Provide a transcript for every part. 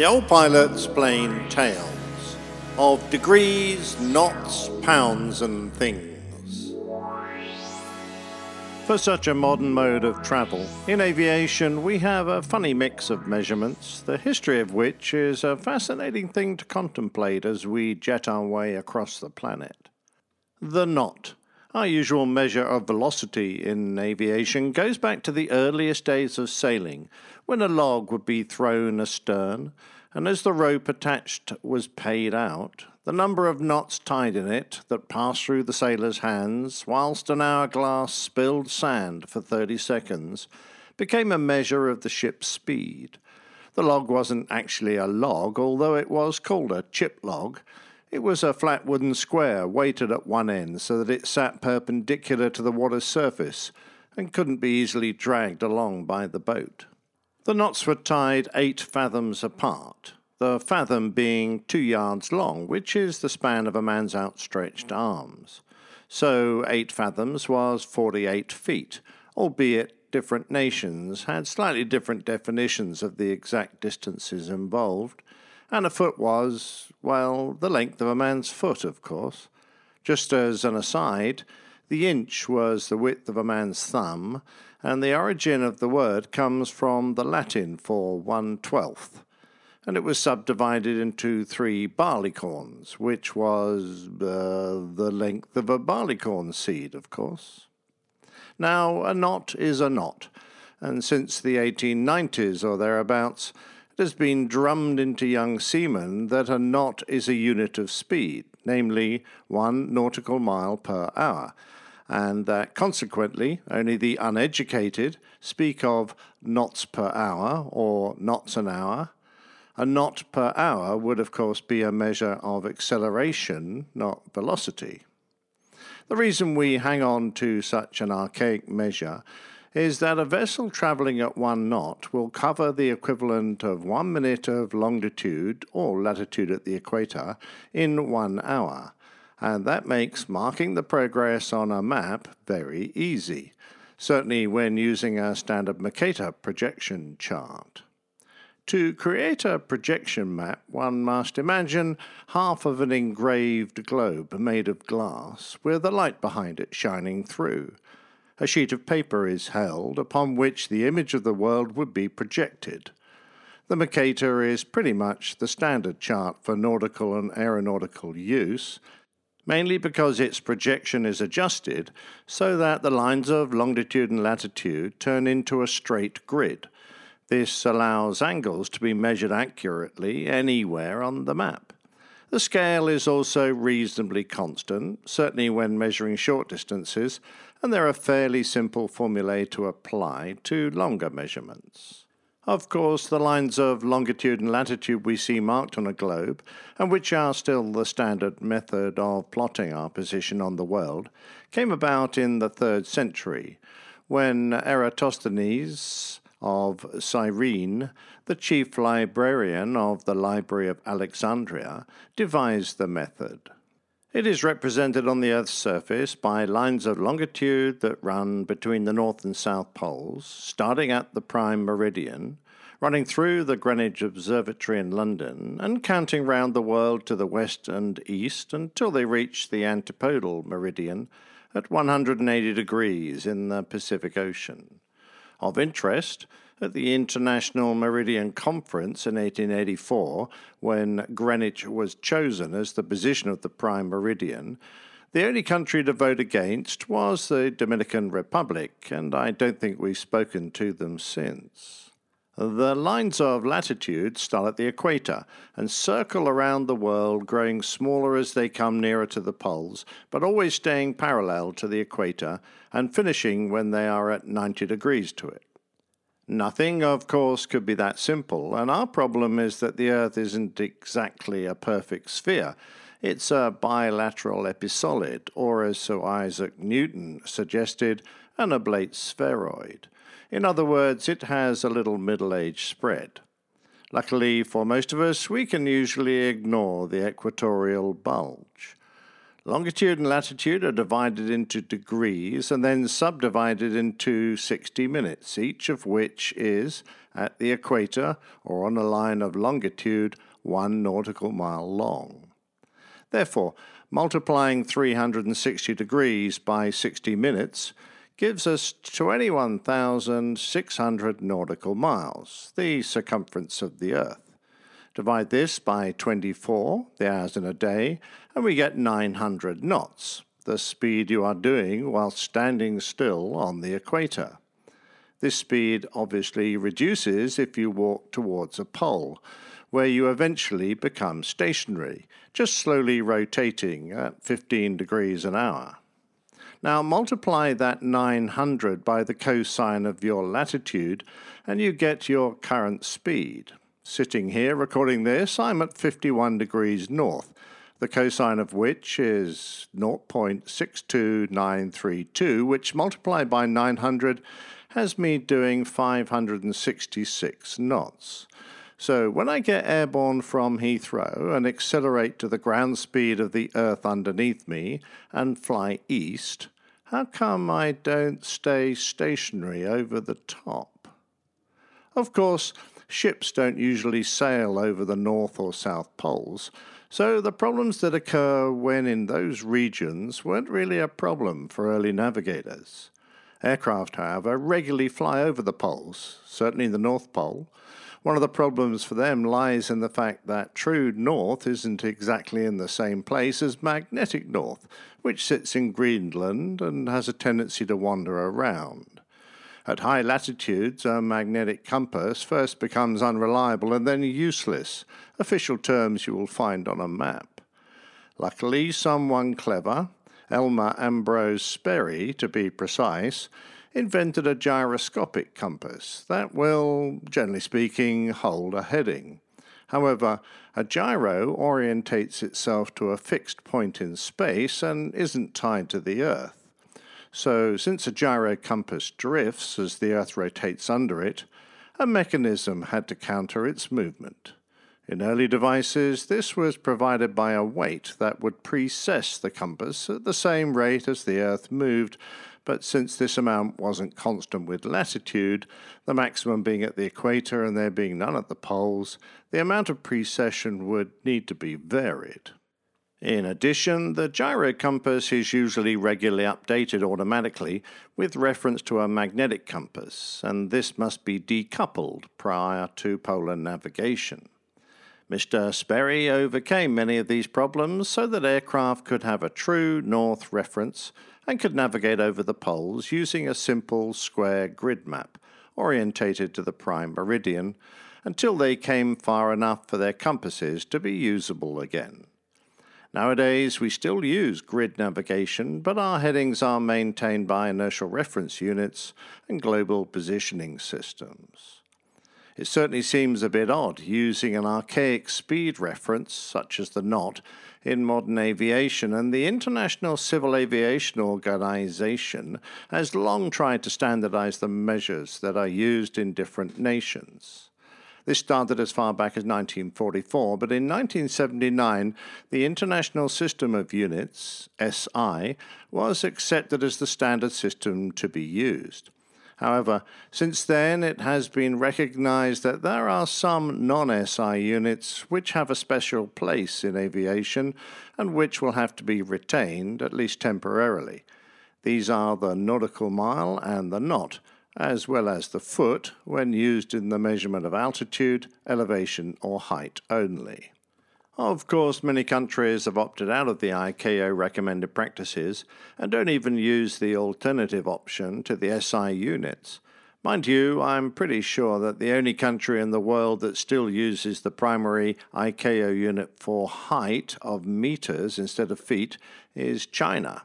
The old pilot's plain tales of degrees, knots, pounds, and things. For such a modern mode of travel, in aviation we have a funny mix of measurements, the history of which is a fascinating thing to contemplate as we jet our way across the planet. The knot. Our usual measure of velocity in aviation goes back to the earliest days of sailing, when a log would be thrown astern, and as the rope attached was paid out, the number of knots tied in it that passed through the sailor's hands whilst an hourglass spilled sand for thirty seconds became a measure of the ship's speed. The log wasn't actually a log, although it was called a chip log it was a flat wooden square, weighted at one end so that it sat perpendicular to the water's surface and couldn't be easily dragged along by the boat. The knots were tied eight fathoms apart, the fathom being two yards long, which is the span of a man's outstretched arms. So eight fathoms was forty eight feet, albeit different nations had slightly different definitions of the exact distances involved and a foot was, well, the length of a man's foot, of course. Just as an aside, the inch was the width of a man's thumb, and the origin of the word comes from the Latin for one twelfth, and it was subdivided into three barleycorns, which was uh, the length of a barleycorn seed, of course. Now, a knot is a knot, and since the 1890s or thereabouts, has been drummed into young seamen that a knot is a unit of speed, namely one nautical mile per hour, and that consequently only the uneducated speak of knots per hour or knots an hour. A knot per hour would, of course, be a measure of acceleration, not velocity. The reason we hang on to such an archaic measure is that a vessel travelling at one knot will cover the equivalent of one minute of longitude or latitude at the equator in one hour, and that makes marking the progress on a map very easy, certainly when using a standard Mercator projection chart. To create a projection map, one must imagine half of an engraved globe made of glass with a light behind it shining through a sheet of paper is held upon which the image of the world would be projected. The Mercator is pretty much the standard chart for nautical and aeronautical use, mainly because its projection is adjusted so that the lines of longitude and latitude turn into a straight grid. This allows angles to be measured accurately anywhere on the map. The scale is also reasonably constant, certainly when measuring short distances, and there are a fairly simple formulae to apply to longer measurements. Of course, the lines of longitude and latitude we see marked on a globe, and which are still the standard method of plotting our position on the world, came about in the third century, when Eratosthenes of Cyrene, the chief librarian of the Library of Alexandria, devised the method. It is represented on the Earth's surface by lines of longitude that run between the North and South poles, starting at the prime meridian, running through the Greenwich Observatory in London, and counting round the world to the west and east until they reach the antipodal meridian at 180 degrees in the Pacific Ocean. Of interest, at the International Meridian Conference in 1884, when Greenwich was chosen as the position of the prime meridian, the only country to vote against was the Dominican Republic, and I don't think we've spoken to them since. The lines of latitude start at the equator and circle around the world, growing smaller as they come nearer to the poles, but always staying parallel to the equator and finishing when they are at 90 degrees to it. Nothing, of course, could be that simple, and our problem is that the Earth isn't exactly a perfect sphere. It's a bilateral ellipsoid, or as Sir Isaac Newton suggested, an oblate spheroid. In other words, it has a little middle age spread. Luckily for most of us, we can usually ignore the equatorial bulge. Longitude and latitude are divided into degrees and then subdivided into 60 minutes, each of which is, at the equator or on a line of longitude, one nautical mile long. Therefore, multiplying 360 degrees by 60 minutes gives us 21,600 nautical miles, the circumference of the Earth. Divide this by 24, the hours in a day, and we get 900 knots, the speed you are doing while standing still on the equator. This speed obviously reduces if you walk towards a pole, where you eventually become stationary, just slowly rotating at 15 degrees an hour. Now multiply that 900 by the cosine of your latitude, and you get your current speed. Sitting here recording this, I'm at 51 degrees north, the cosine of which is 0.62932, which multiplied by 900 has me doing 566 knots. So when I get airborne from Heathrow and accelerate to the ground speed of the Earth underneath me and fly east, how come I don't stay stationary over the top? Of course, ships don't usually sail over the North or South Poles, so the problems that occur when in those regions weren't really a problem for early navigators. Aircraft, however, regularly fly over the poles, certainly the North Pole. One of the problems for them lies in the fact that true north isn't exactly in the same place as magnetic north, which sits in Greenland and has a tendency to wander around. At high latitudes, a magnetic compass first becomes unreliable and then useless, official terms you will find on a map. Luckily, someone clever, Elmer Ambrose Sperry to be precise, invented a gyroscopic compass that will, generally speaking, hold a heading. However, a gyro orientates itself to a fixed point in space and isn't tied to the Earth. So, since a gyro compass drifts as the Earth rotates under it, a mechanism had to counter its movement. In early devices, this was provided by a weight that would precess the compass at the same rate as the Earth moved, but since this amount wasn't constant with latitude, the maximum being at the equator and there being none at the poles, the amount of precession would need to be varied. In addition, the gyro compass is usually regularly updated automatically with reference to a magnetic compass, and this must be decoupled prior to polar navigation. Mr. Sperry overcame many of these problems so that aircraft could have a true north reference and could navigate over the poles using a simple square grid map orientated to the prime meridian until they came far enough for their compasses to be usable again. Nowadays, we still use grid navigation, but our headings are maintained by inertial reference units and global positioning systems. It certainly seems a bit odd using an archaic speed reference, such as the knot, in modern aviation, and the International Civil Aviation Organization has long tried to standardize the measures that are used in different nations. This started as far back as 1944, but in 1979, the International System of Units, SI, was accepted as the standard system to be used. However, since then it has been recognized that there are some non SI units which have a special place in aviation and which will have to be retained, at least temporarily. These are the nautical mile and the knot, as well as the foot when used in the measurement of altitude, elevation, or height only. Of course, many countries have opted out of the ICAO recommended practices and don't even use the alternative option to the SI units. Mind you, I'm pretty sure that the only country in the world that still uses the primary ICAO unit for height of meters instead of feet is China.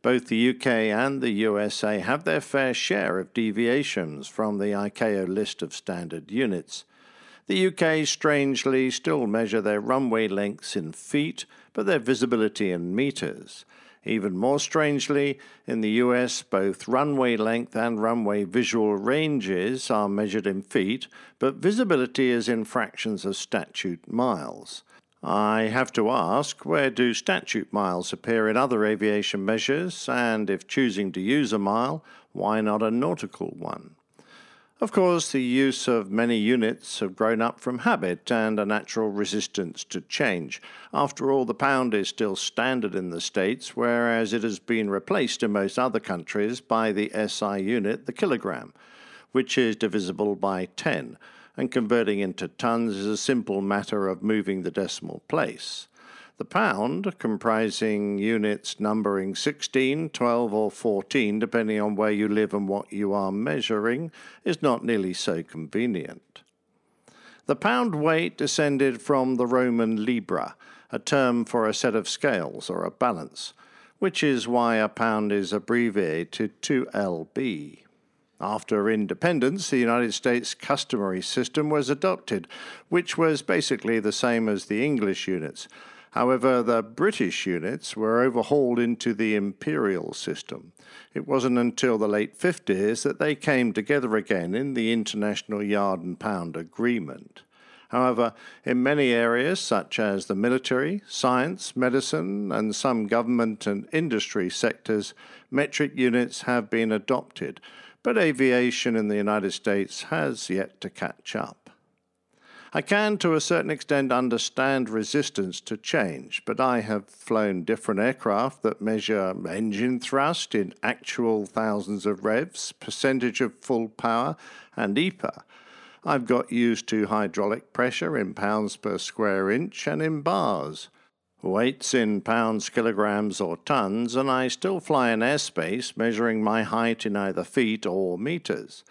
Both the UK and the USA have their fair share of deviations from the ICAO list of standard units. The UK strangely still measure their runway lengths in feet, but their visibility in meters. Even more strangely, in the US, both runway length and runway visual ranges are measured in feet, but visibility is in fractions of statute miles. I have to ask where do statute miles appear in other aviation measures, and if choosing to use a mile, why not a nautical one? Of course, the use of many units have grown up from habit and a natural resistance to change. After all, the pound is still standard in the States, whereas it has been replaced in most other countries by the SI unit, the kilogram, which is divisible by 10 and converting into tons is a simple matter of moving the decimal place. The pound, comprising units numbering 16, 12, or 14, depending on where you live and what you are measuring, is not nearly so convenient. The pound weight descended from the Roman libra, a term for a set of scales or a balance, which is why a pound is abbreviated to LB. After independence, the United States customary system was adopted, which was basically the same as the English units. However, the British units were overhauled into the imperial system. It wasn't until the late 50s that they came together again in the International Yard and Pound Agreement. However, in many areas, such as the military, science, medicine, and some government and industry sectors, metric units have been adopted, but aviation in the United States has yet to catch up. I can, to a certain extent, understand resistance to change, but I have flown different aircraft that measure engine thrust in actual thousands of revs, percentage of full power, and EPR. I've got used to hydraulic pressure in pounds per square inch and in bars weights in pounds, kilograms, or tons, and I still fly in airspace measuring my height in either feet or meters.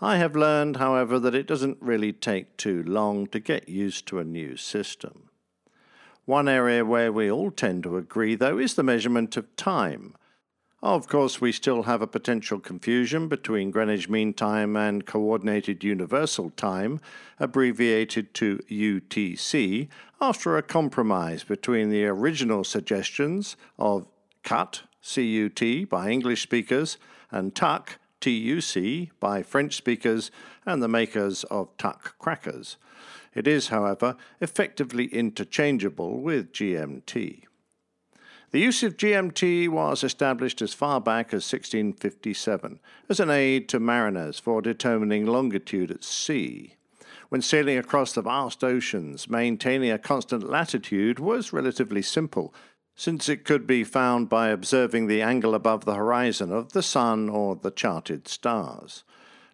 I have learned, however, that it doesn't really take too long to get used to a new system. One area where we all tend to agree, though, is the measurement of time. Of course, we still have a potential confusion between Greenwich Mean Time and Coordinated Universal Time, abbreviated to UTC, after a compromise between the original suggestions of CUT, CUT, by English speakers, and TUC, TUC, by French speakers and the makers of TUC crackers. It is, however, effectively interchangeable with GMT. The use of GMT was established as far back as 1657 as an aid to mariners for determining longitude at sea. When sailing across the vast oceans, maintaining a constant latitude was relatively simple, since it could be found by observing the angle above the horizon of the sun or the charted stars.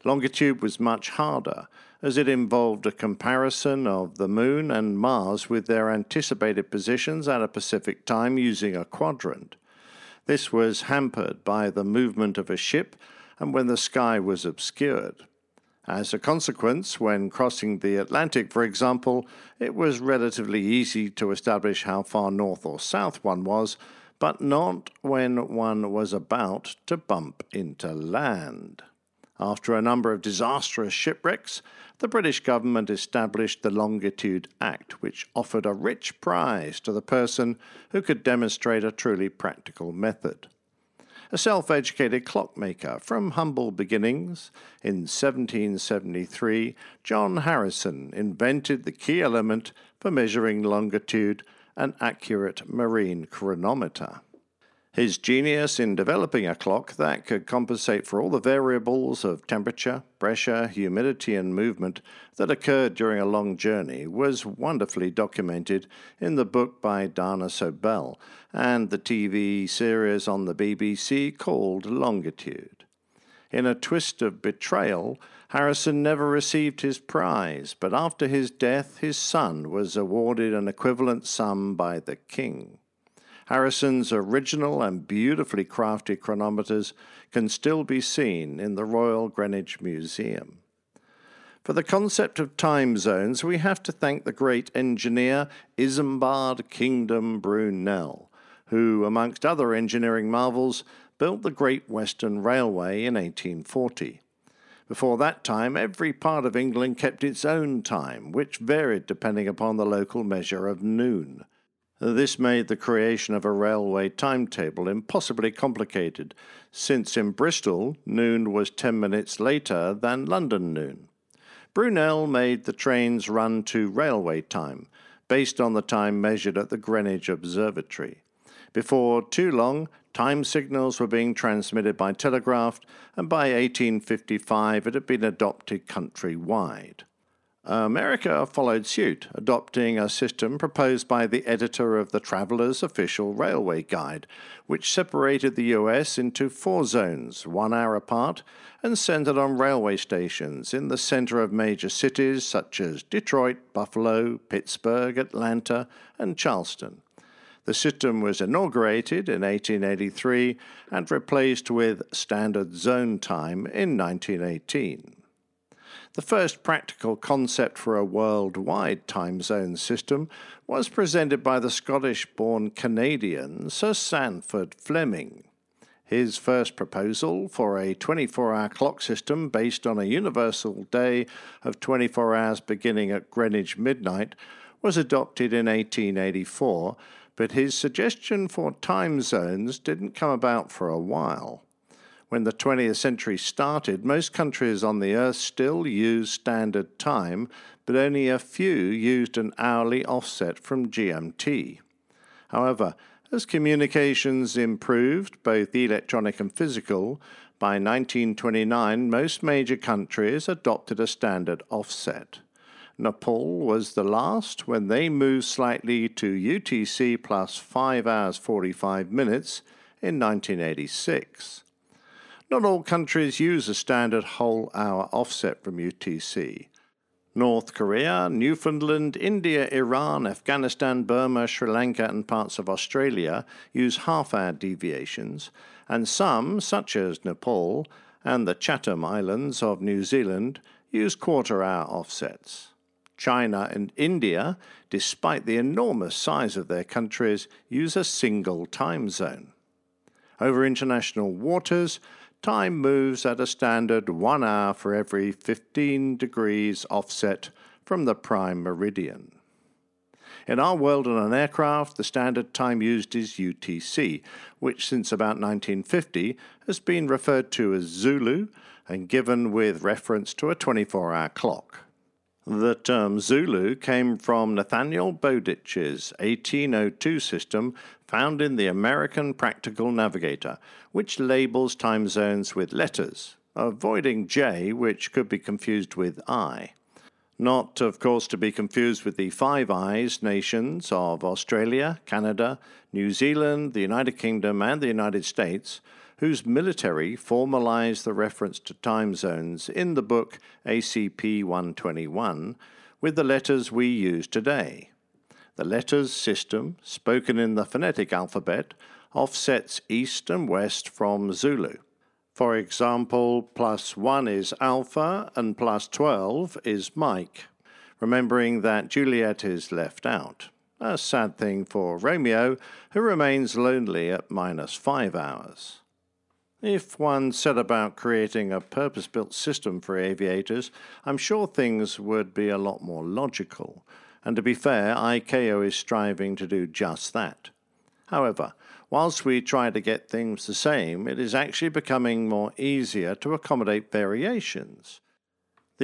Longitude was much harder, as it involved a comparison of the Moon and Mars with their anticipated positions at a Pacific time using a quadrant. This was hampered by the movement of a ship and when the sky was obscured. As a consequence, when crossing the Atlantic, for example, it was relatively easy to establish how far north or south one was, but not when one was about to bump into land. After a number of disastrous shipwrecks, the British government established the Longitude Act, which offered a rich prize to the person who could demonstrate a truly practical method. A self educated clockmaker from humble beginnings, in 1773, John Harrison invented the key element for measuring longitude an accurate marine chronometer. His genius in developing a clock that could compensate for all the variables of temperature, pressure, humidity, and movement that occurred during a long journey was wonderfully documented in the book by Dava Sobel and the TV series on the BBC called Longitude. In a twist of betrayal, Harrison never received his prize, but after his death, his son was awarded an equivalent sum by the king. Harrison's original and beautifully crafted chronometers can still be seen in the Royal Greenwich Museum. For the concept of time zones, we have to thank the great engineer Isambard Kingdom Brunel, who, amongst other engineering marvels, built the Great Western Railway in 1840. Before that time, every part of England kept its own time, which varied depending upon the local measure of noon. This made the creation of a railway timetable impossibly complicated, since in Bristol noon was ten minutes later than London noon. Brunel made the trains run to railway time, based on the time measured at the Greenwich Observatory. Before too long, time signals were being transmitted by telegraph, and by 1855 it had been adopted countrywide. America followed suit, adopting a system proposed by the editor of the Traveller's Official Railway Guide, which separated the US into four zones, one hour apart, and centered on railway stations in the center of major cities such as Detroit, Buffalo, Pittsburgh, Atlanta, and Charleston. The system was inaugurated in 1883 and replaced with Standard Zone Time in 1918. The first practical concept for a worldwide time zone system was presented by the Scottish born Canadian Sir Sandford Fleming. His first proposal for a 24 hour clock system based on a universal day of 24 hours beginning at Greenwich midnight was adopted in 1884, but his suggestion for time zones didn't come about for a while. When the 20th century started, most countries on the earth still used standard time, but only a few used an hourly offset from GMT. However, as communications improved, both electronic and physical, by 1929 most major countries adopted a standard offset. Nepal was the last when they moved slightly to UTC plus 5 hours 45 minutes in 1986. Not all countries use a standard whole hour offset from UTC. North Korea, Newfoundland, India, Iran, Afghanistan, Burma, Sri Lanka, and parts of Australia use half hour deviations, and some, such as Nepal and the Chatham Islands of New Zealand, use quarter hour offsets. China and India, despite the enormous size of their countries, use a single time zone. Over international waters, time moves at a standard one hour for every 15 degrees offset from the prime meridian. In our world on an aircraft, the standard time used is UTC, which since about 1950 has been referred to as Zulu and given with reference to a 24 hour clock. The term um, Zulu came from Nathaniel Bowditch's 1802 system found in the American Practical Navigator, which labels time zones with letters, avoiding J, which could be confused with I. Not, of course, to be confused with the Five Eyes nations of Australia, Canada, New Zealand, the United Kingdom, and the United States, whose military formalized the reference to time zones in the book ACP 121 with the letters we use today. The letters system, spoken in the phonetic alphabet, offsets east and west from Zulu. For example, plus 1 is Alpha and plus 12 is Mike, remembering that Juliet is left out. A sad thing for Romeo, who remains lonely at minus 5 hours. If one set about creating a purpose built system for aviators, I'm sure things would be a lot more logical. And to be fair, ICAO is striving to do just that. However, whilst we try to get things the same, it is actually becoming more easier to accommodate variations.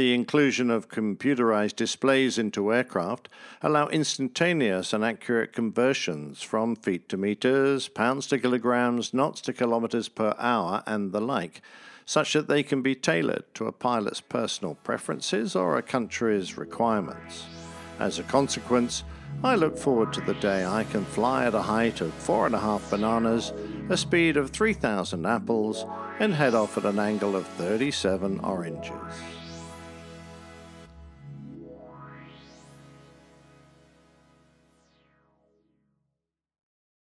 The inclusion of computerized displays into aircraft allow instantaneous and accurate conversions from feet to meters, pounds to kilograms, knots to kilometers per hour, and the like, such that they can be tailored to a pilot's personal preferences or a country's requirements. As a consequence, I look forward to the day I can fly at a height of four and a half bananas, a speed of 3,000 apples, and head off at an angle of 37 oranges.